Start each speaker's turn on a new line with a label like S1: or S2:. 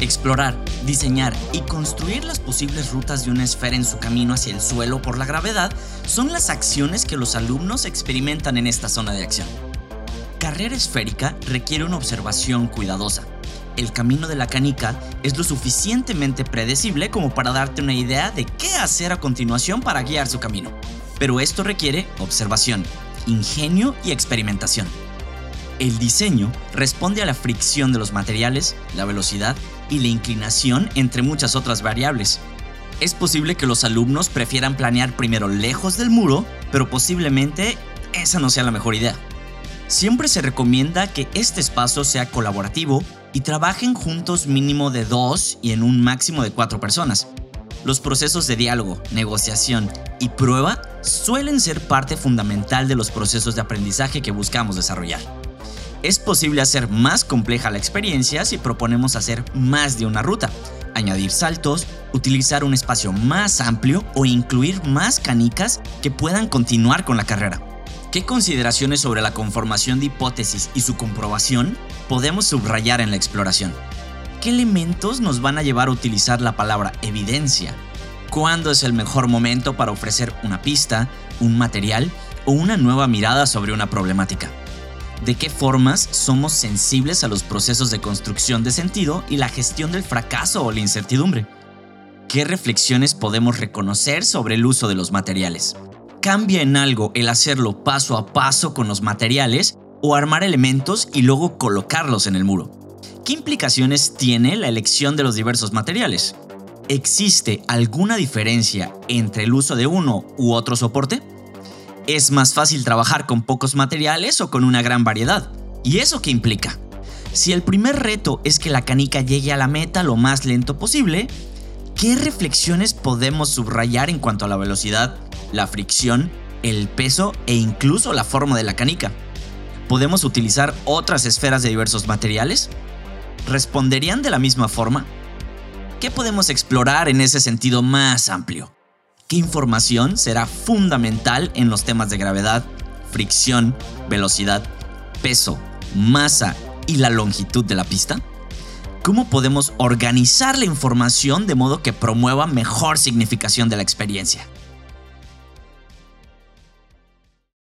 S1: Explorar, diseñar y construir las posibles rutas de una esfera en su camino hacia el suelo por la gravedad son las acciones que los alumnos experimentan en esta zona de acción. Carrera esférica requiere una observación cuidadosa. El camino de la canica es lo suficientemente predecible como para darte una idea de qué hacer a continuación para guiar su camino. Pero esto requiere observación, ingenio y experimentación. El diseño responde a la fricción de los materiales, la velocidad y la inclinación, entre muchas otras variables. Es posible que los alumnos prefieran planear primero lejos del muro, pero posiblemente esa no sea la mejor idea. Siempre se recomienda que este espacio sea colaborativo y trabajen juntos mínimo de dos y en un máximo de cuatro personas. Los procesos de diálogo, negociación y prueba suelen ser parte fundamental de los procesos de aprendizaje que buscamos desarrollar. Es posible hacer más compleja la experiencia si proponemos hacer más de una ruta, añadir saltos, utilizar un espacio más amplio o incluir más canicas que puedan continuar con la carrera. ¿Qué consideraciones sobre la conformación de hipótesis y su comprobación podemos subrayar en la exploración? ¿Qué elementos nos van a llevar a utilizar la palabra evidencia? ¿Cuándo es el mejor momento para ofrecer una pista, un material o una nueva mirada sobre una problemática? De qué formas somos sensibles a los procesos de construcción de sentido y la gestión del fracaso o la incertidumbre. ¿Qué reflexiones podemos reconocer sobre el uso de los materiales? ¿Cambia en algo el hacerlo paso a paso con los materiales o armar elementos y luego colocarlos en el muro? ¿Qué implicaciones tiene la elección de los diversos materiales? ¿Existe alguna diferencia entre el uso de uno u otro soporte? ¿Es más fácil trabajar con pocos materiales o con una gran variedad? ¿Y eso qué implica? Si el primer reto es que la canica llegue a la meta lo más lento posible, ¿qué reflexiones podemos subrayar en cuanto a la velocidad, la fricción, el peso e incluso la forma de la canica? ¿Podemos utilizar otras esferas de diversos materiales? ¿Responderían de la misma forma? ¿Qué podemos explorar en ese sentido más amplio? ¿Qué información será fundamental en los temas de gravedad, fricción, velocidad, peso, masa y la longitud de la pista? ¿Cómo podemos organizar la información de modo que promueva mejor significación de la experiencia?